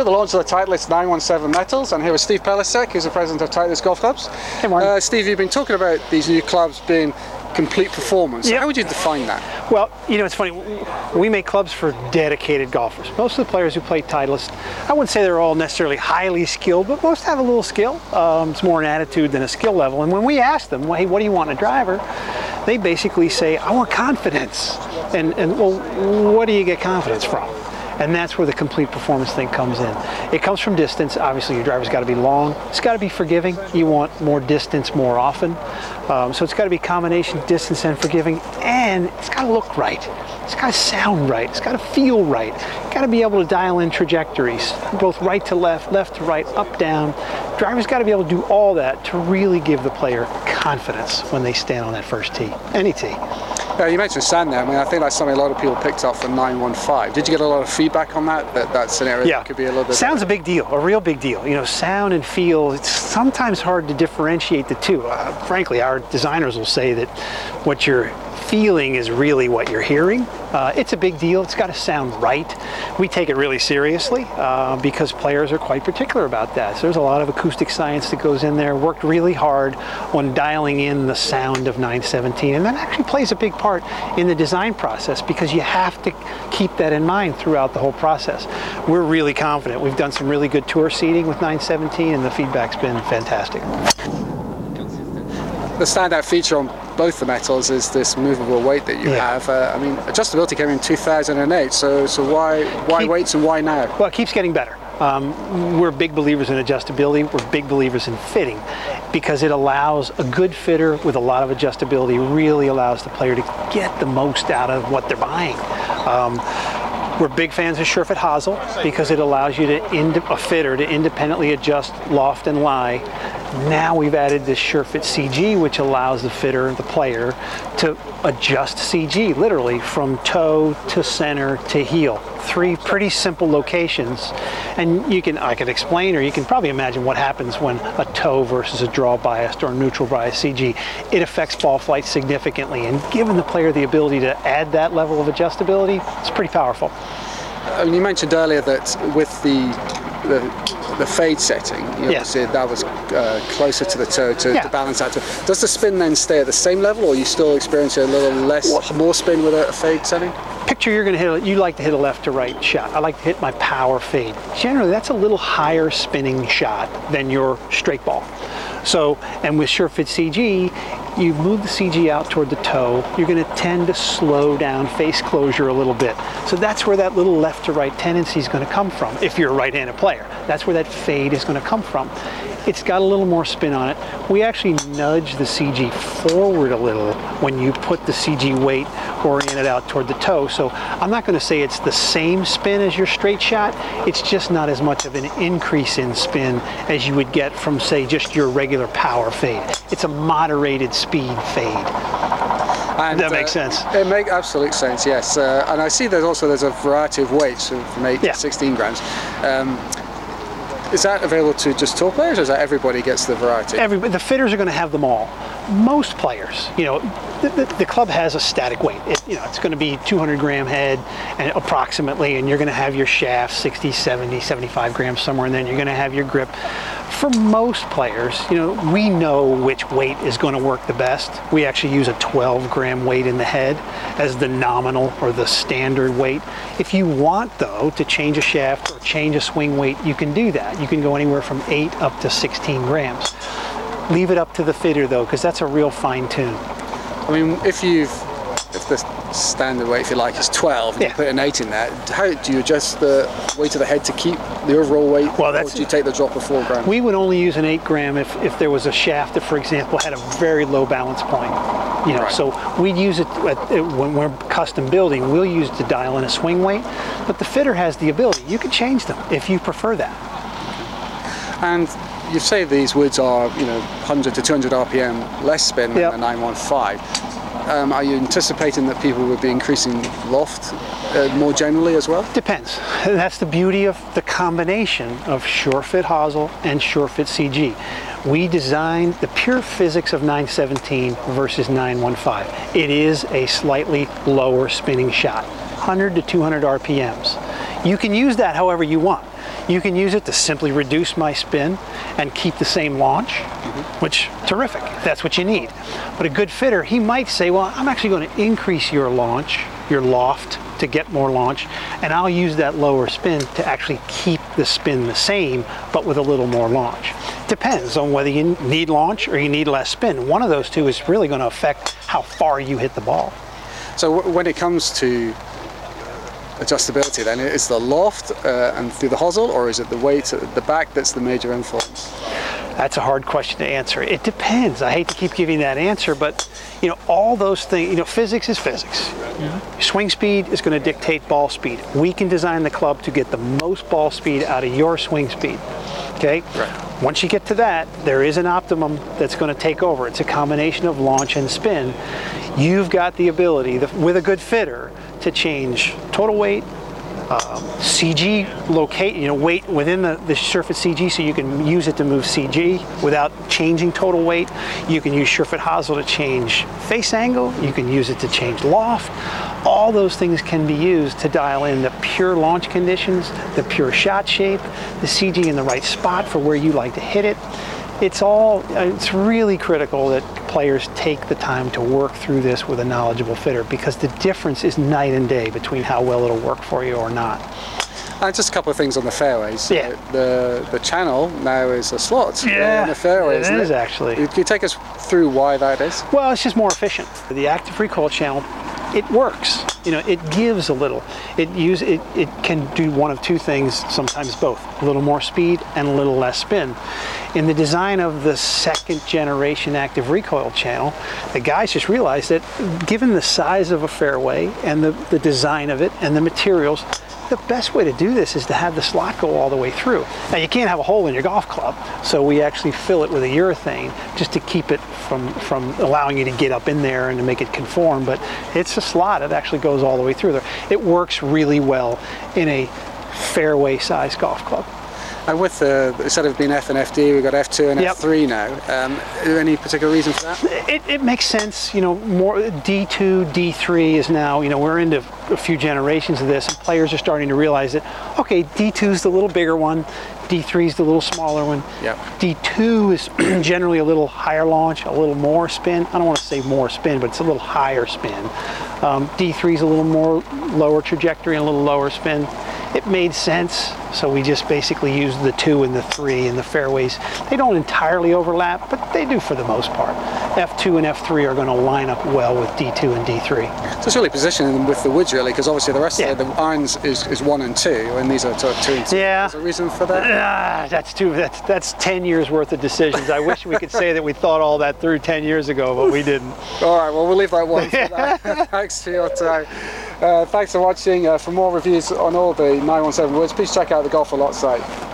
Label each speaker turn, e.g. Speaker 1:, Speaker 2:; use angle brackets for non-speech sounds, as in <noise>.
Speaker 1: we're the launch of the Titleist 917 Metals, and here with Steve Pelisek, who's the president of Titleist Golf Clubs.
Speaker 2: Hey.
Speaker 1: Uh, Steve, you've been talking about these new clubs being complete performance.
Speaker 2: Yeah.
Speaker 1: How would you define that?
Speaker 2: Well, you know, it's funny. We make clubs for dedicated golfers. Most of the players who play Titleist, I wouldn't say they're all necessarily highly skilled, but most have a little skill. Um, it's more an attitude than a skill level. And when we ask them, hey, what do you want in a driver? They basically say, I want confidence. And, and well, what do you get confidence from? And that's where the complete performance thing comes in. It comes from distance. Obviously, your driver's got to be long. It's got to be forgiving. You want more distance more often. Um, so it's got to be combination distance and forgiving. And it's got to look right. It's got to sound right. It's got to feel right. Got to be able to dial in trajectories, both right to left, left to right, up, down. Driver's got to be able to do all that to really give the player confidence when they stand on that first tee, any tee.
Speaker 1: Uh, you mentioned sand there. I mean, I think that's something a lot of people picked up from 915. Did you get a lot of feedback on that? That that's an area
Speaker 2: Yeah,
Speaker 1: that could be a little bit.
Speaker 2: Sound's a big deal, a real big deal. You know, sound and feel. It's sometimes hard to differentiate the two. Uh, frankly, our designers will say that what you're feeling is really what you're hearing. Uh, it's a big deal. It's got to sound right. We take it really seriously uh, because players are quite particular about that. So there's a lot of acoustic science that goes in there. Worked really hard on dialing in the sound of 917, and that actually plays a big part in the design process because you have to keep that in mind throughout the whole process. We're really confident. We've done some really good tour seating with 917, and the feedback's been fantastic.
Speaker 1: The standout feature on both the metals is this movable weight that you
Speaker 2: Yeah.
Speaker 1: have. Uh, I mean, adjustability came in 2008. So so why why
Speaker 2: Keep-
Speaker 1: weights and why now?
Speaker 2: Well, it keeps getting better. Um, we're big believers in adjustability. We're big believers in fitting because it allows a good fitter with a lot of adjustability really allows the player to get the most out of what they're buying. Um, we're big fans of SureFit Hosel because it allows you to, ind- a fitter to independently adjust loft and lie. Now we've added this SureFit CG, which allows the fitter, the player, to adjust CG literally from toe to center to heel. Three pretty simple locations, and you can I can explain, or you can probably imagine what happens when a toe versus a draw biased or neutral biased CG. It affects ball flight significantly, and giving the player the ability to add that level of adjustability, it's pretty powerful.
Speaker 1: I mean, you mentioned earlier that with the the, the fade setting, you
Speaker 2: Yeah.
Speaker 1: obviously that was uh, closer to the toe to,
Speaker 2: Yeah.
Speaker 1: to balance out. Does the spin then stay at the same level, or you still experience a little less, more spin with a, a fade setting?
Speaker 2: picture you're going to hit a, you like to hit a left to right shot i like to hit my power fade generally that's a little higher spinning shot than your straight ball so and with surefit cg you move the cg out toward the toe you're going to tend to slow down face closure a little bit so that's where that little left to right tendency is going to come from if you're a right-handed player that's where that fade is going to come from it's got a little more spin on it. We actually nudge the CG forward a little when you put the CG weight oriented out toward the toe. So I'm not going to say it's the same spin as your straight shot. It's just not as much of an increase in spin as you would get from, say, just your regular power fade. It's a moderated speed fade.
Speaker 1: And,
Speaker 2: That makes sense.
Speaker 1: It makes absolute sense, yes. Uh, and I see there's also there's a variety of weights from 8
Speaker 2: Yeah.
Speaker 1: to 16 grams. Um, is that available to just tour players, or is that everybody gets the variety?
Speaker 2: Everybody, the fitters are going to have them all. Most players, you know, the, the, the club has a static weight. It, you know, it's going to be 200 gram head and approximately, and you're going to have your shaft 60, 70, 75 grams somewhere, and then you're going to have your grip. For most players, you know, we know which weight is going to work the best. We actually use a 12 gram weight in the head as the nominal or the standard weight. If you want, though, to change a shaft or change a swing weight, you can do that. You can go anywhere from 8 up to 16 grams. Leave it up to the fitter, though, because that's a real fine tune.
Speaker 1: I mean, if you've if the standard weight, if you like, is 12, and
Speaker 2: Yeah.
Speaker 1: you put an 8 in there, how do you adjust the weight of the head to keep the overall weight?
Speaker 2: Well, that's-
Speaker 1: or do you take the drop of 4 grams?
Speaker 2: We would only use an 8 gram if, if there was a shaft that, for example, had a very low balance point. You know,
Speaker 1: Right.
Speaker 2: so we'd use it uh, at, at- when we're custom building. We'll use the dial in a swing weight, but the fitter has the ability. You can change them if you prefer that.
Speaker 1: And you say these woods are, you know, 100 to 200 RPM less spin than
Speaker 2: Yep.
Speaker 1: the 915. Um, are you anticipating that people would be increasing loft uh, more generally as well?
Speaker 2: Depends. That's the beauty of the combination of SureFit Hosel and SureFit CG. We designed the pure physics of 917 versus 915. It is a slightly lower spinning shot, 100 to 200 RPMs. You can use that however you want. You can use it to simply reduce my spin and keep the same launch, mm-hmm. which terrific. if That's what you need. But a good fitter, he might say, well, I'm actually going to increase your launch, your loft to get more launch, and I'll use that lower spin to actually keep the spin the same, but with a little more launch. Depends on whether you need launch or you need less spin. One of those two is really going to affect how far you hit the ball.
Speaker 1: So w- when it comes to adjustability, then is the loft uh, and through the hosel, or is it the weight at the back that's the major influence?
Speaker 2: That's a hard question to answer. It depends. I hate to keep giving that answer, but you know, all those things, you know, physics is physics. Swing speed is going to dictate ball speed. We can design the club to get the most ball speed out of your swing speed. Okay?
Speaker 1: Right.
Speaker 2: Once you get to that, there is an optimum that's going to take over. It's a combination of launch and spin. You've got the ability, the, with a good fitter, to change total weight, um, CG locate, you know, weight within the, the SureFit CG so you can use it to move CG without changing total weight. You can use SureFit Hosel to change face angle. You can use it to change loft. All those things can be used to dial in the pure launch conditions, the pure shot shape, the CG in the right spot for where you like to hit it. It's all, it's really critical that players take the time to work through this with a knowledgeable fitter because the difference is night and day between how well it'll work for you or not.
Speaker 1: And just a couple of things on the fairways.
Speaker 2: Yeah.
Speaker 1: Uh, The the channel now is a slot in the fairways.
Speaker 2: it is actually.
Speaker 1: Can you take us through why that is?
Speaker 2: Well, it's just more efficient. The active recoil channel, it works. You know, it gives a little. It use it, it can do one of two things, sometimes both. A little more speed and a little less spin. In the design of the second generation active recoil channel, the guys just realized that given the size of a fairway and the, the design of it and the materials, the best way to do this is to have the slot go all the way through. Now you can't have a hole in your golf club, so we actually fill it with a urethane just to keep it from from allowing you to get up in there and to make it conform. But it's a slot; it actually goes all the way through there. It works really well in a fairway size golf club.
Speaker 1: And with the instead of being F and FD, we've got F2 and
Speaker 2: Yep.
Speaker 1: F3 now. Um, any particular reason for that?
Speaker 2: It, it makes sense, you know, more D2, D3 is now, you know, we're into a few generations of this and players are starting to realize that, okay, D2 is the little bigger one, D3 is the little smaller one.
Speaker 1: Yep.
Speaker 2: D2 is <clears throat> generally a little higher launch, a little more spin. I don't want to say more spin, but it's a little higher spin. Um, D3 is a little more lower trajectory and a little lower spin. It made sense, so we just basically used the two and the three in the fairways. They don't entirely overlap, but they do for the most part. F2 and F3 are going to line up well with D2 and D3.
Speaker 1: So it's really positioning them with the woods, really, because obviously the rest
Speaker 2: Yeah.
Speaker 1: of the, the irons is, is one and two, and these are two and two.
Speaker 2: Yeah.
Speaker 1: Is there a reason for that?
Speaker 2: Ah, that's too. That's that's ten years worth of decisions. I wish we could say that we thought all that through ten years ago, but we didn't.
Speaker 1: All right, well, we'll leave that one for that. <laughs> thanks for your time. Uh, thanks for watching. Uh, for more reviews on all the 917 woods, please check out the Golfalot site.